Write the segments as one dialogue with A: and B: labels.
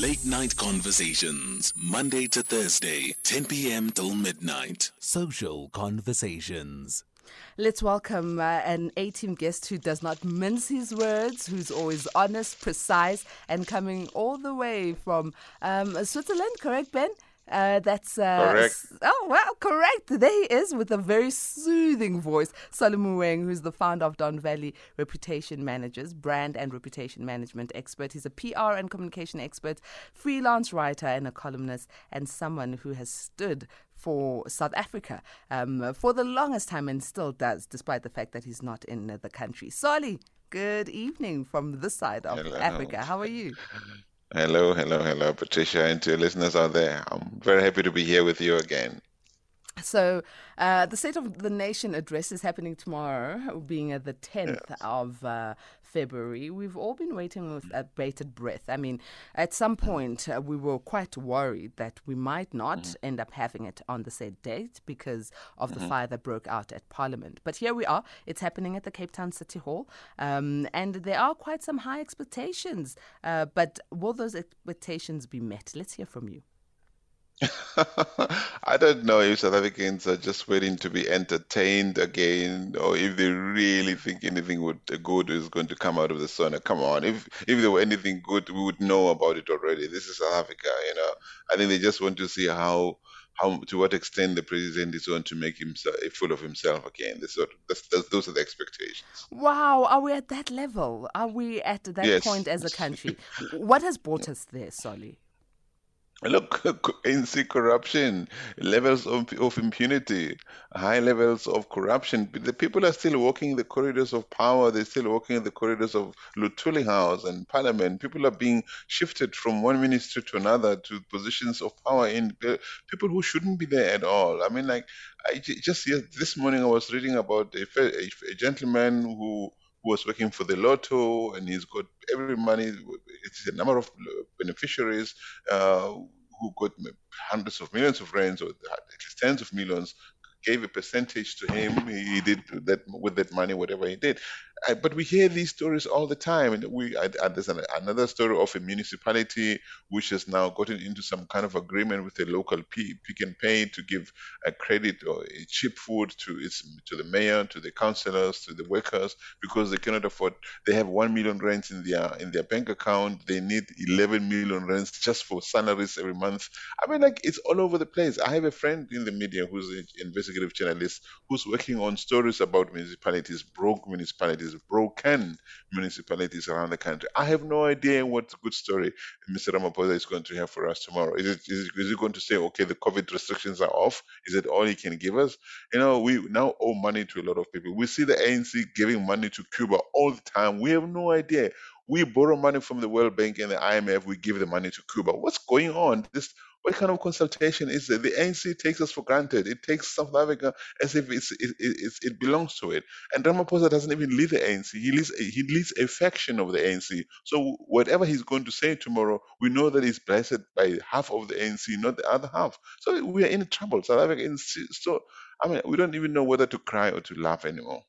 A: Late Night Conversations, Monday to Thursday, 10 p.m. till midnight. Social Conversations.
B: Let's welcome uh, an A team guest who does not mince his words, who's always honest, precise, and coming all the way from um, Switzerland, correct, Ben? Uh, that's
C: uh, correct.
B: Oh well, correct. There he is with a very soothing voice. Solomon Moeng, who's the founder of Don Valley Reputation Managers, brand and reputation management expert. He's a PR and communication expert, freelance writer, and a columnist, and someone who has stood for South Africa um, for the longest time and still does, despite the fact that he's not in the country. Solly, good evening from this side of Hello. Africa. How are you?
C: Hello, hello, hello, Patricia, and to your listeners out there. I'm very happy to be here with you again.
B: So, uh, the State of the Nation address is happening tomorrow, being uh, the 10th yes. of uh, February. We've all been waiting with a bated breath. I mean, at some point, uh, we were quite worried that we might not mm. end up having it on the said date because of mm-hmm. the fire that broke out at Parliament. But here we are. It's happening at the Cape Town City Hall. Um, and there are quite some high expectations. Uh, but will those expectations be met? Let's hear from you.
C: I don't know if South Africans are just waiting to be entertained again, or if they really think anything would, good is going to come out of the sun. Come on, if if there were anything good, we would know about it already. This is South Africa, you know. I think they just want to see how how to what extent the president is going to make himself full of himself again. This sort of, that's, that's, those are the expectations.
B: Wow, are we at that level? Are we at that yes. point as a country? what has brought us there, Solly?
C: Look, ANC corruption, levels of, of impunity, high levels of corruption. The people are still walking the corridors of power. They're still walking the corridors of Luthuli House and Parliament. People are being shifted from one ministry to another to positions of power in uh, people who shouldn't be there at all. I mean, like, I just this morning I was reading about a, a, a gentleman who was working for the lotto and he's got every money it's a number of beneficiaries uh, who got hundreds of millions of rands or at least tens of millions gave a percentage to him. He did that with that money, whatever he did. Uh, but we hear these stories all the time. And we uh, there's an, another story of a municipality which has now gotten into some kind of agreement with a local P, Pick n Pay to give a credit or a cheap food to its to the mayor, to the councillors, to the workers because they cannot afford. They have one million rands in their in their bank account. They need 11 million rands just for salaries every month. I mean, like it's all over the place. I have a friend in the media who's an investigative journalist who's working on stories about municipalities, broke municipalities broken municipalities around the country. I have no idea what good story Mr. Ramaphosa is going to have for us tomorrow. Is it, is, it, is he going to say, okay, the COVID restrictions are off? Is it all he can give us? You know, we now owe money to a lot of people. We see the ANC giving money to Cuba all the time. We have no idea. We borrow money from the World Bank and the IMF. We give the money to Cuba. What's going on? This what kind of consultation is it? The ANC takes us for granted. It takes South Africa as if it's, it, it, it belongs to it. And Ramaphosa doesn't even lead the ANC. He leads, he leads a faction of the ANC. So whatever he's going to say tomorrow, we know that he's blessed by half of the ANC, not the other half. So we are in trouble. South Africa is so, I mean, we don't even know whether to cry or to laugh anymore.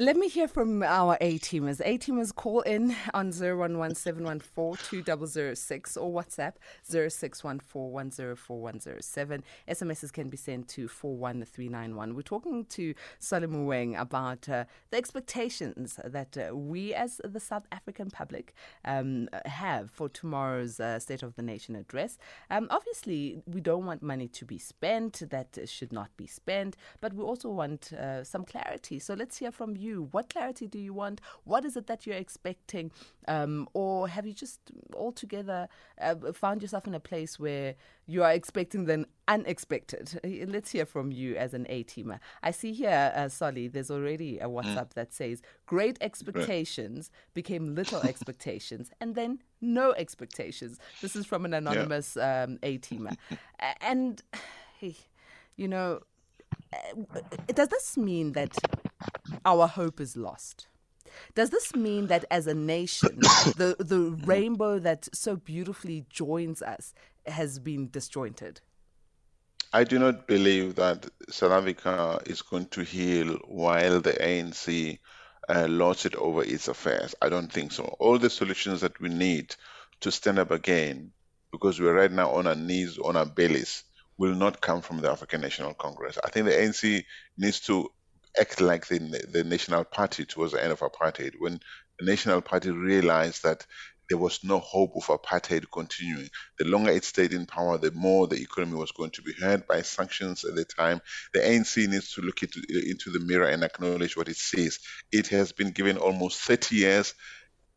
B: Let me hear from our A teamers. A teamers call in on 0117142006 or WhatsApp 0614104107. SMSs can be sent to 41391. We're talking to Solomon Moeng about uh, the expectations that uh, we as the South African public um, have for tomorrow's uh, State of the Nation address. Um, obviously, we don't want money to be spent that should not be spent, but we also want uh, some clarity. So let's hear from you you? What clarity do you want? What is it that you're expecting? Um, or have you just altogether uh, found yourself in a place where you are expecting the unexpected? Let's hear from you as an A teamer. I see here, uh, Solly, there's already a mm. WhatsApp mm. that says great expectations became little expectations and then no expectations. This is from an anonymous yeah. um, A teamer. and, hey, you know, uh, does this mean that our hope is lost. Does this mean that as a nation, the, the rainbow that so beautifully joins us has been disjointed?
C: I do not believe that South Africa is going to heal while the ANC uh, lords it over its affairs. I don't think so. All the solutions that we need to stand up again, because we're right now on our knees, on our bellies, will not come from the African National Congress. I think the ANC needs to act like the, the National Party towards the end of apartheid, when the National Party realized that there was no hope of apartheid continuing. The longer it stayed in power, the more the economy was going to be hurt by sanctions at the time. The ANC needs to look into, into the mirror and acknowledge what it sees. It has been given almost 30 years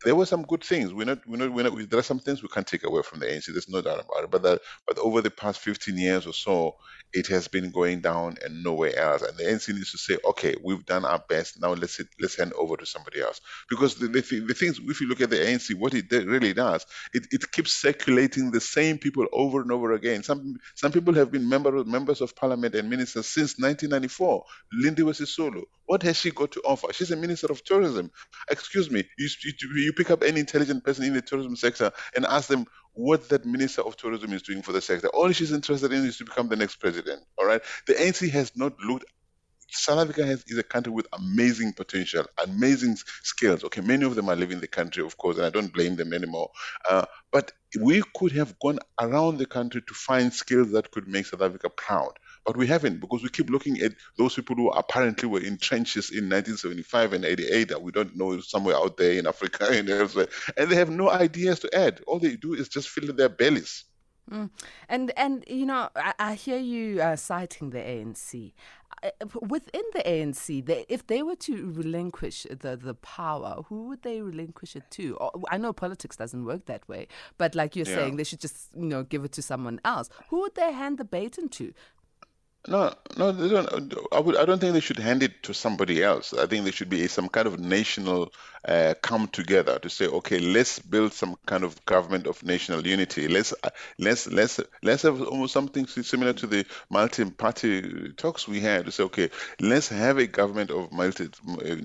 C: there were some good things. We're not, we're not, we're not, there are some things we can't take away from the ANC. There's no doubt about it. But that, but over the past 15 years or so, it has been going down and nowhere else. And the ANC needs to say, okay, we've done our best. Now let's let's hand over to somebody else. Because the, the, the things, if you look at the ANC, what it really does, it, it keeps circulating the same people over and over again. Some some people have been member, members of parliament and ministers since 1994. Lindiwe Sisulu, what has she got to offer? She's a minister of tourism. Excuse me, you, you, you pick up any intelligent person in the tourism sector and ask them what that minister of tourism is doing for the sector. All she's interested in is to become the next president. All right. The ANC has not looked. South Africa has, is a country with amazing potential, amazing skills. Okay, many of them are leaving the country, of course, and I don't blame them anymore. Uh, but we could have gone around the country to find skills that could make South Africa proud. But we haven't because we keep looking at those people who apparently were in trenches in 1975 and 88 that we don't know somewhere out there in Africa and elsewhere, and they have no ideas to add. All they do is just fill their bellies.
B: Mm. And and you know, I, I hear you uh, citing the ANC. Uh, within the ANC, they, if they were to relinquish the, the power, who would they relinquish it to? I know politics doesn't work that way, but like you're yeah. saying, they should just you know give it to someone else. Who would they hand the baton to?
C: No, no, they don't. I would. I don't think they should hand it to somebody else. I think there should be some kind of national uh, come together to say, okay, let's build some kind of government of national unity. Let's uh, let's let's let's have almost something similar to the multi-party talks we had. To say, okay, let's have a government of multi uh,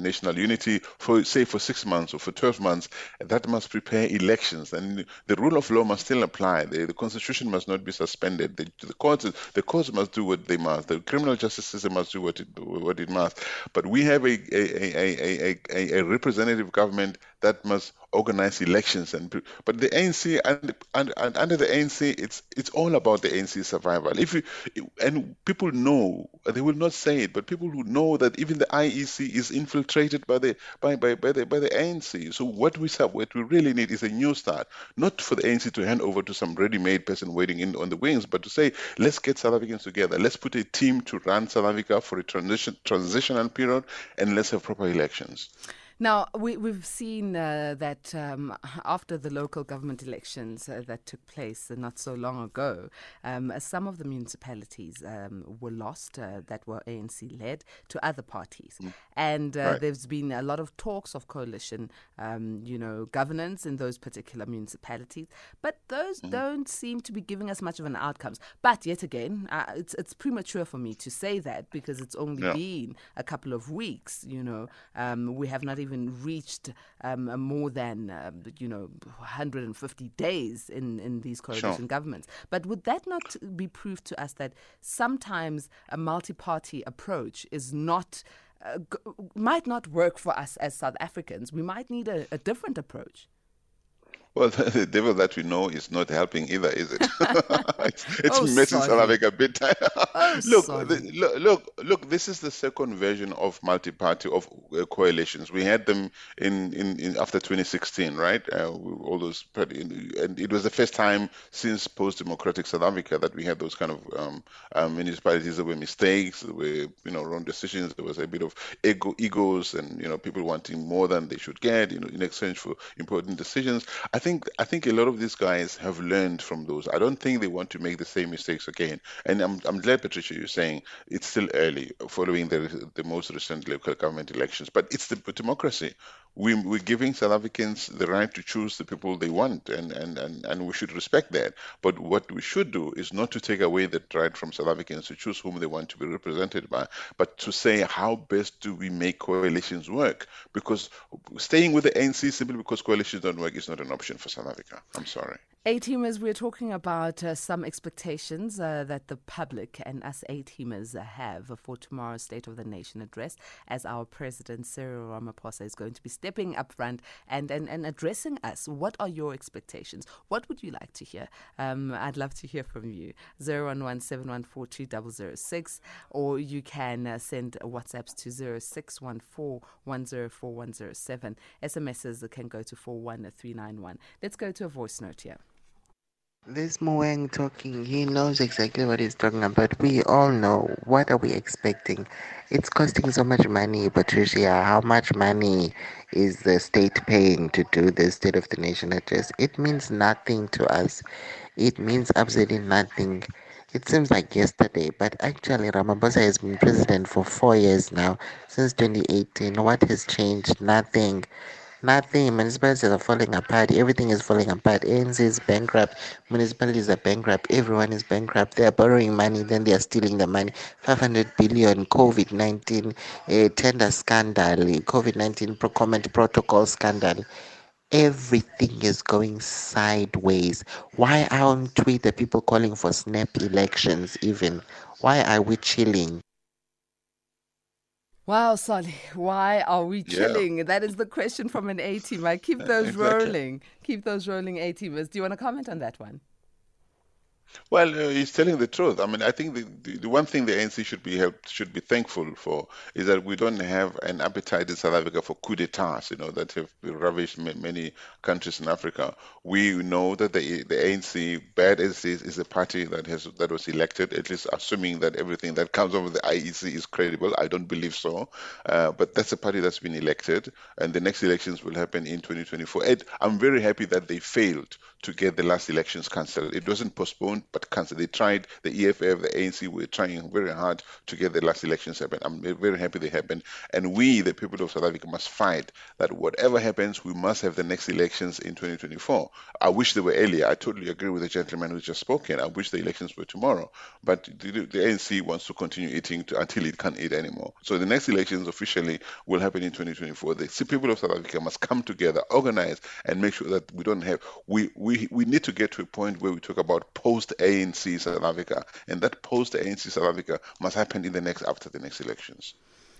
C: national unity for say for six months or for twelve months. That must prepare elections, and the rule of law must still apply. The, the constitution must not be suspended. The, the courts the courts must do what they must. The criminal justice system must do what it what it must. But we have a a, a, a, a, a representative government that must organize elections and but the ANC and, and, and, under the ANC it's it's all about the ANC survival. If you and people know they will not say it but people who know that even the IEC is infiltrated by the by by, by the by the ANC so what we have what we really need is a new start not for the ANC to hand over to some ready-made person waiting in on the wings but to say let's get South Africans together. Let's put a team to run South Africa for a transition transitional period and let's have proper elections
B: now, we, we've seen uh, that um, after the local government elections uh, that took place not so long ago, um, some of the municipalities um, were lost uh, that were ANC led to other parties. Mm. And uh, right. there's been a lot of talks of coalition, um, you know, governance in those particular municipalities. But those mm. don't seem to be giving us much of an outcomes. But yet again, uh, it's, it's premature for me to say that because it's only yeah. been a couple of weeks, you know. Um, we have not even even reached um, more than uh, you know 150 days in in these coalition sure. governments. But would that not be proof to us that sometimes a multi-party approach is not uh, g- might not work for us as South Africans? We might need a, a different approach.
C: Well, the devil that we know is not helping either, is it? it's, it's oh, messing South Africa big time. oh, look, the, look, look, look. This is the second version of multi-party of uh, coalitions. We had them in, in, in after 2016, right? Uh, all those, and it was the first time since post-democratic South Africa that we had those kind of um, um, municipalities. There were mistakes, there were you know wrong decisions. There was a bit of ego, egos, and you know people wanting more than they should get, you know, in exchange for important decisions. I think I think a lot of these guys have learned from those. I don't think they want to make the same mistakes again. And I'm I'm glad, Patricia, you're saying it's still early following the the most recent local uh, government elections, but it's the democracy. We, we're giving South Africans the right to choose the people they want, and, and, and, and we should respect that. But what we should do is not to take away that right from South Africans to choose whom they want to be represented by, but to say how best do we make coalitions work? Because staying with the ANC simply because coalitions don't work is not an option for South Africa. I'm sorry.
B: A teamers, we're talking about uh, some expectations uh, that the public and us A teamers have for tomorrow's State of the Nation address, as our President Cyril Ramaphosa is going to be stepping up front and, and, and addressing us. What are your expectations? What would you like to hear? Um, I'd love to hear from you. 011 or you can uh, send WhatsApps to 0614 SMSs can go to 41391. Let's go to a voice note here.
D: This Moeng talking, he knows exactly what he's talking about. We all know. What are we expecting? It's costing so much money, Patricia. How much money is the state paying to do the State of the Nation address? It means nothing to us. It means absolutely nothing. It seems like yesterday, but actually, Ramaphosa has been president for four years now, since 2018. What has changed? Nothing. Nothing. Municipalities are falling apart. Everything is falling apart. ANC is bankrupt. Municipalities are bankrupt. Everyone is bankrupt. They are borrowing money, then they are stealing the money. 500 billion COVID 19 uh, tender scandal, COVID 19 procurement protocol scandal. Everything is going sideways. Why aren't we the people calling for snap elections, even? Why are we chilling?
B: Wow, Solly, why are we chilling? Yeah. That is the question from an A team. I keep those exactly. rolling. Keep those rolling A teamers. Do you want to comment on that one?
C: Well, uh, he's telling the truth. I mean, I think the, the, the, one thing the ANC should be helped, should be thankful for is that we don't have an appetite in South Africa for coup d'états, you know, that have ravished many countries in Africa. We know that the the ANC, bad as it is, is a party that has that was elected. At least assuming that everything that comes over the IEC is credible. I don't believe so, uh, but that's a party that's been elected, and the next elections will happen in 2024. And I'm very happy that they failed to get the last elections cancelled. It wasn't postponed but cancelled. They tried, the EFF, the ANC were trying very hard to get the last elections happen. I'm very happy they happened. And we, the people of South Africa, must fight that whatever happens, we must have the next elections in 2024. I wish they were earlier. I totally agree with the gentleman who just spoken. I wish the elections were tomorrow. But the, the ANC wants to continue eating to, until it can't eat anymore. So the next elections officially will happen in 2024. The people of South Africa must come together, organize, and make sure that we don't have, we, we, we need to get to a point where we talk about post ANC South Africa, and that post ANC South Africa must happen in the next after the next elections.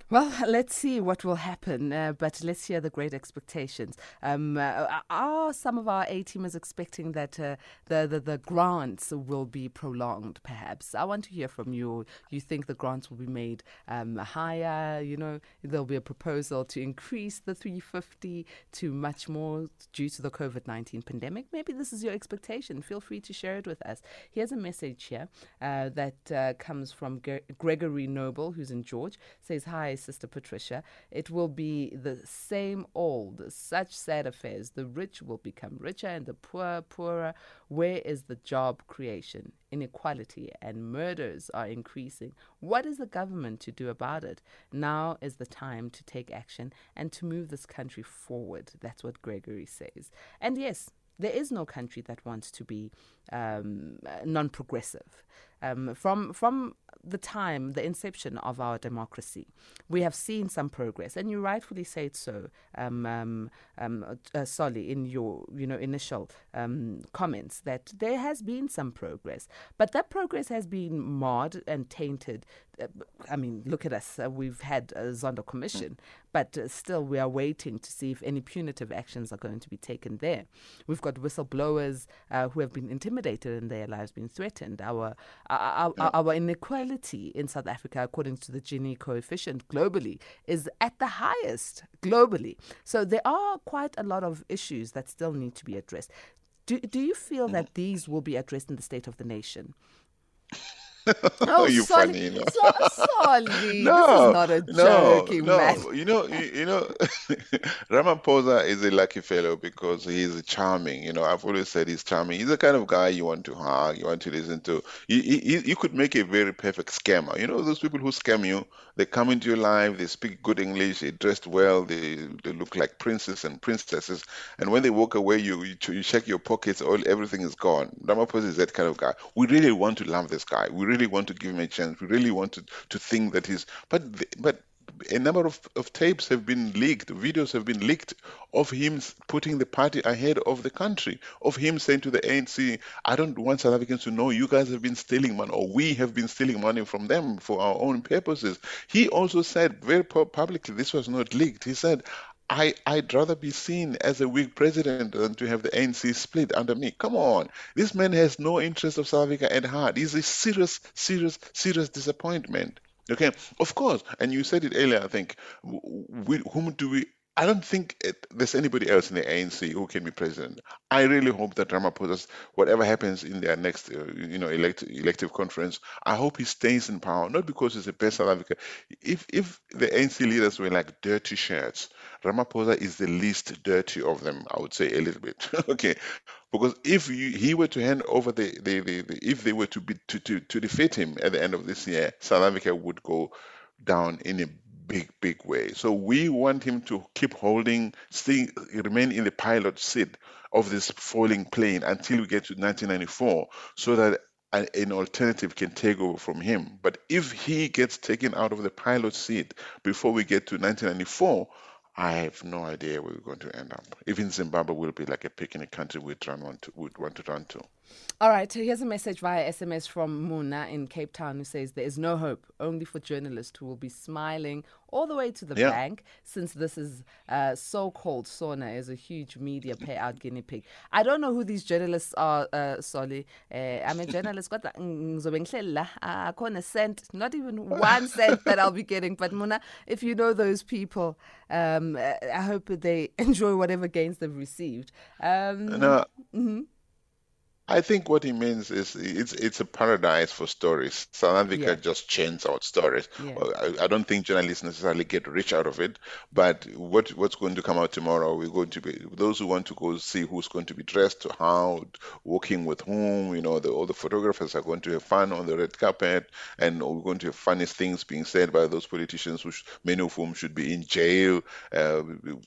B: Well, let's see what will happen, uh, but let's hear the great expectations. Um, uh, are some of our A teamers expecting that uh, the, the, the grants will be prolonged? Perhaps I want to hear from you. You think the grants will be made um, higher? You know, there'll be a proposal to increase the 350 to much more due to the COVID 19 pandemic. Maybe this is your expectation. Feel free to share it with us. Here's a message here uh, that uh, comes from Gregory Noble, who's in George. Says hi. Sister Patricia, it will be the same old, such sad affairs. The rich will become richer and the poor poorer. Where is the job creation? Inequality and murders are increasing. What is the government to do about it? Now is the time to take action and to move this country forward. That's what Gregory says. And yes, there is no country that wants to be um, non progressive. Um, from from the time, the inception of our democracy, we have seen some progress, and you rightfully say it so, um, um, um uh, Solly, in your you know initial um, comments that there has been some progress, but that progress has been marred and tainted. Uh, I mean, look at us. Uh, we've had a Zondo Commission, but uh, still we are waiting to see if any punitive actions are going to be taken there. We've got whistleblowers uh, who have been intimidated and their lives been threatened. Our our, our, our inequality in South Africa, according to the Gini coefficient globally, is at the highest globally. So there are quite a lot of issues that still need to be addressed. Do, do you feel mm. that these will be addressed in the State of the Nation?
C: oh, you sorry, funny, you know.
B: So, sorry, no, not a no, no.
C: You know, you, you know, Ramaphosa is a lucky fellow because he's charming. You know, I've always said he's charming. He's the kind of guy you want to hug, you want to listen to. You, you, you could make a very perfect scammer. You know, those people who scam you, they come into your life, they speak good English, they dressed well, they, they look like princes and princesses, and when they walk away, you you, check your pockets, all everything is gone. Ramaphosa is that kind of guy. We really want to love this guy. We really really want to give him a chance. We really want to, to think that he's, but but a number of, of tapes have been leaked, videos have been leaked of him putting the party ahead of the country, of him saying to the ANC, I don't want South Africans to know you guys have been stealing money or we have been stealing money from them for our own purposes. He also said very publicly, this was not leaked, he said, I, I'd rather be seen as a weak president than to have the ANC split under me. Come on. This man has no interest of South Africa at heart. He's a serious, serious, serious disappointment. Okay, of course, and you said it earlier. I think, we, whom do we? I don't think it, there's anybody else in the ANC who can be president. I really hope that Ramaphosa, whatever happens in their next, uh, you know, elect, elective conference, I hope he stays in power. Not because he's the best South Africa. If if the ANC leaders were like dirty shirts, Ramaphosa is the least dirty of them. I would say a little bit. okay, because if you, he were to hand over the, the, the, the, if they were to be to, to, to defeat him at the end of this year, South Africa would go down in a big, big way. So we want him to keep holding, stay, remain in the pilot seat of this falling plane until we get to 1994, so that an alternative can take over from him. But if he gets taken out of the pilot seat before we get to 1994, I have no idea where we're going to end up. Even Zimbabwe will be like a picnic country we'd, run want to, we'd want to run to.
B: All right, here's a message via SMS from Muna in Cape Town who says there is no hope, only for journalists who will be smiling all the way to the yeah. bank since this is uh, so called SONA is a huge media payout guinea pig. I don't know who these journalists are, uh, Solly. Uh, I'm a journalist, got a cent, not even one cent that I'll be getting. But Muna, if you know those people, um, I hope they enjoy whatever gains they've received. Um,
C: no. Mm-hmm. I think what he means is it's it's a paradise for stories. South Africa yeah. just churns out stories. Yeah. I, I, don't think journalists necessarily get rich out of it, but what what's going to come out tomorrow? We're going to be those who want to go see who's going to be dressed, to how, working with whom. You know, the, all the photographers are going to have fun on the red carpet, and we're going to have funny things being said by those politicians, which many of whom should be in jail, uh,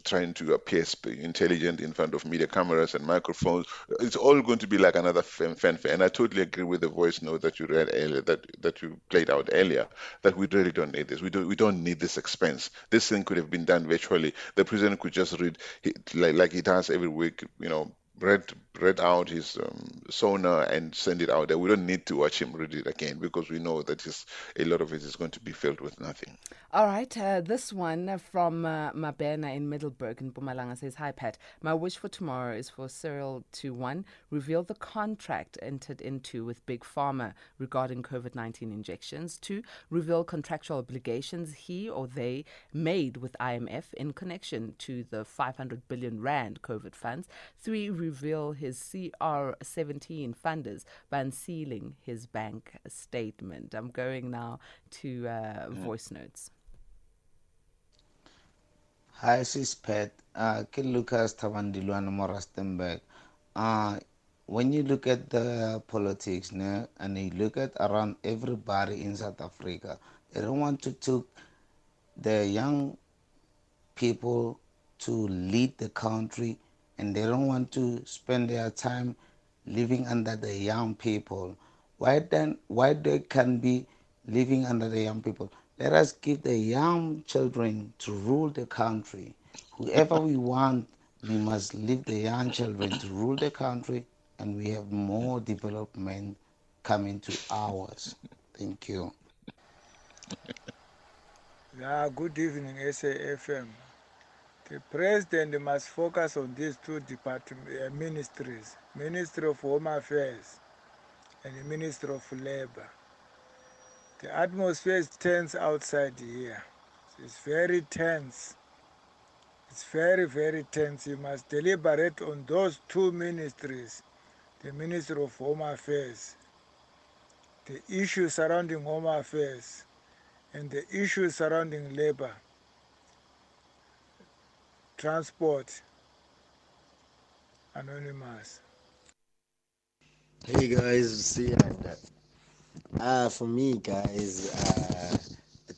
C: trying to appear intelligent in front of media cameras and microphones. It's all going to be like an another fanfare. And I totally agree with the voice note that you read earlier, that that you played out earlier, that we really don't need this. We don't we don't need this expense. This thing could have been done virtually. The president could just read like like he does every week, you know, read read out his um, SONA and send it out there. We don't need to watch him read it again because we know that his, a lot of it is going to be filled with nothing.
B: All right, uh, this one from uh, Mabena in Middelburg in Mpumalanga says, "Hi Pat, my wish for tomorrow is for Cyril to one reveal the contract entered into with Big Pharma regarding COVID-19 injections. Two, reveal contractual obligations he or they made with IMF in connection to the 500 billion rand COVID funds. Three, reveal his CR17 funders by unsealing his bank statement. I'm going now to uh, voice notes.
E: Hi, sis Pat. Uh, Lucas Tavandilwana Morastenberg. Uh, when you look at the politics now, and you look at around everybody in South Africa, they don't want to take the young people to lead the country and they don't want to spend their time living under the young people. Why then why they can be living under the young people? Let us give the young children to rule the country. Whoever we want, we must leave the young children to rule the country and we have more development coming to ours. Thank you.
F: Yeah, good evening, SAFM. The president must focus on these two department, uh, ministries, Ministry of Home Affairs and the Ministry of Labor. The atmosphere is tense outside here. It's very tense. It's very, very tense. You must deliberate on those two ministries, the Ministry of Home Affairs, the issues surrounding Home Affairs, and the issues surrounding labor transport anonymous.
G: Hey guys see and uh for me guys uh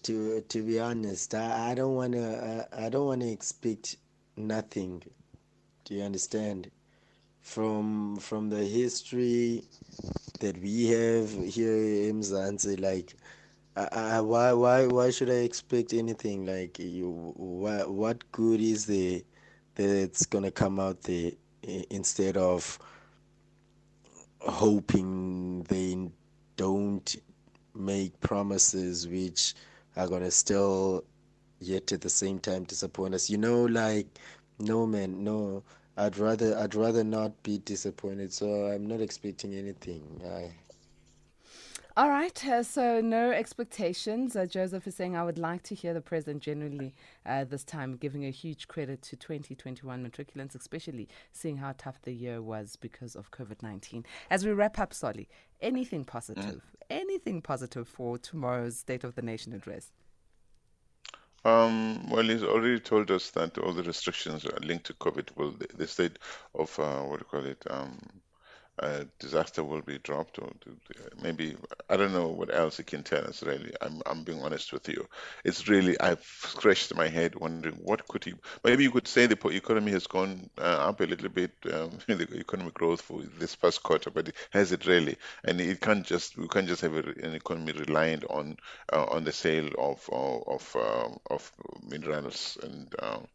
G: to to be honest i, I don't want to uh, i don't want to expect nothing. Do you understand? From from the history that we have here in Mzansi like uh, why why why should I expect anything? Like you, what good is there that's gonna come out there instead of hoping they don't make promises which are gonna still yet at the same time disappoint us. You know, like no man, no. I'd rather I'd rather not be disappointed. So I'm not expecting anything. I
B: all right, uh, so no expectations. Uh, Joseph is saying, I would like to hear the president generally uh, this time giving a huge credit to 2021 matriculants, especially seeing how tough the year was because of COVID 19. As we wrap up, Solly, anything positive, mm. anything positive for tomorrow's State of the Nation address?
C: Um, well, he's already told us that all the restrictions are linked to COVID. Well, the, the state of, uh, what do you call it? Um, uh, disaster will be dropped, or maybe I don't know what else he can tell us. Really, I'm I'm being honest with you. It's really I've scratched my head wondering what could he. Maybe you could say the economy has gone uh, up a little bit, um, the economic growth for this past quarter, but has it really? And it can't just we can't just have an economy reliant on uh, on the sale of of um, of minerals, and um,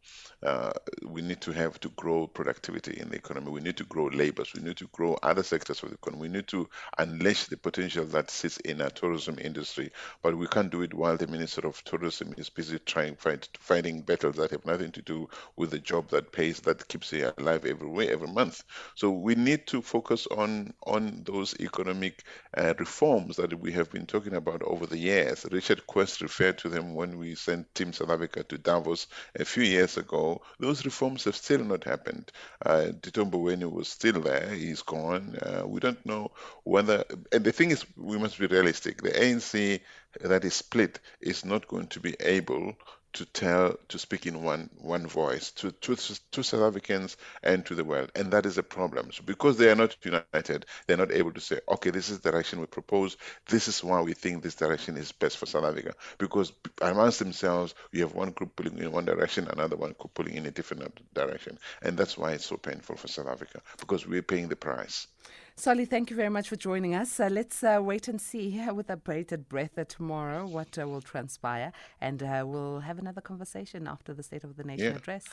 C: uh, we need to have to grow productivity in the economy. We need to grow labors. We need to grow other sectors of the economy. We need to unleash the potential that sits in our tourism industry, but we can't do it while the Minister of Tourism is busy trying fight, fighting battles that have nothing to do with the job that pays, that keeps you alive every way, every month. So we need to focus on on those economic uh, reforms that we have been talking about over the years. Richard Quest referred to them when we sent Team South Africa to Davos a few years ago. Those reforms have still not happened. Uh, Tito Mboweni was still there. He's gone on. Uh, we don't know whether, and the thing is, we must be realistic. The ANC that is split is not going to be able to tell to speak in one one voice to, to to South Africans and to the world, and that is a problem. So because they are not united, they're not able to say, okay, this is the direction we propose. This is why we think this direction is best for South Africa. Because amongst themselves, you have one group pulling in one direction, another one pulling in a different direction, and that's why it's so painful for South Africa because we're paying the price.
B: Solly, thank you very much for joining us. Uh, let's uh, wait and see uh, with a bated breath uh, tomorrow what uh, will transpire, and uh, we'll have another conversation after the State of the Nation yeah. address.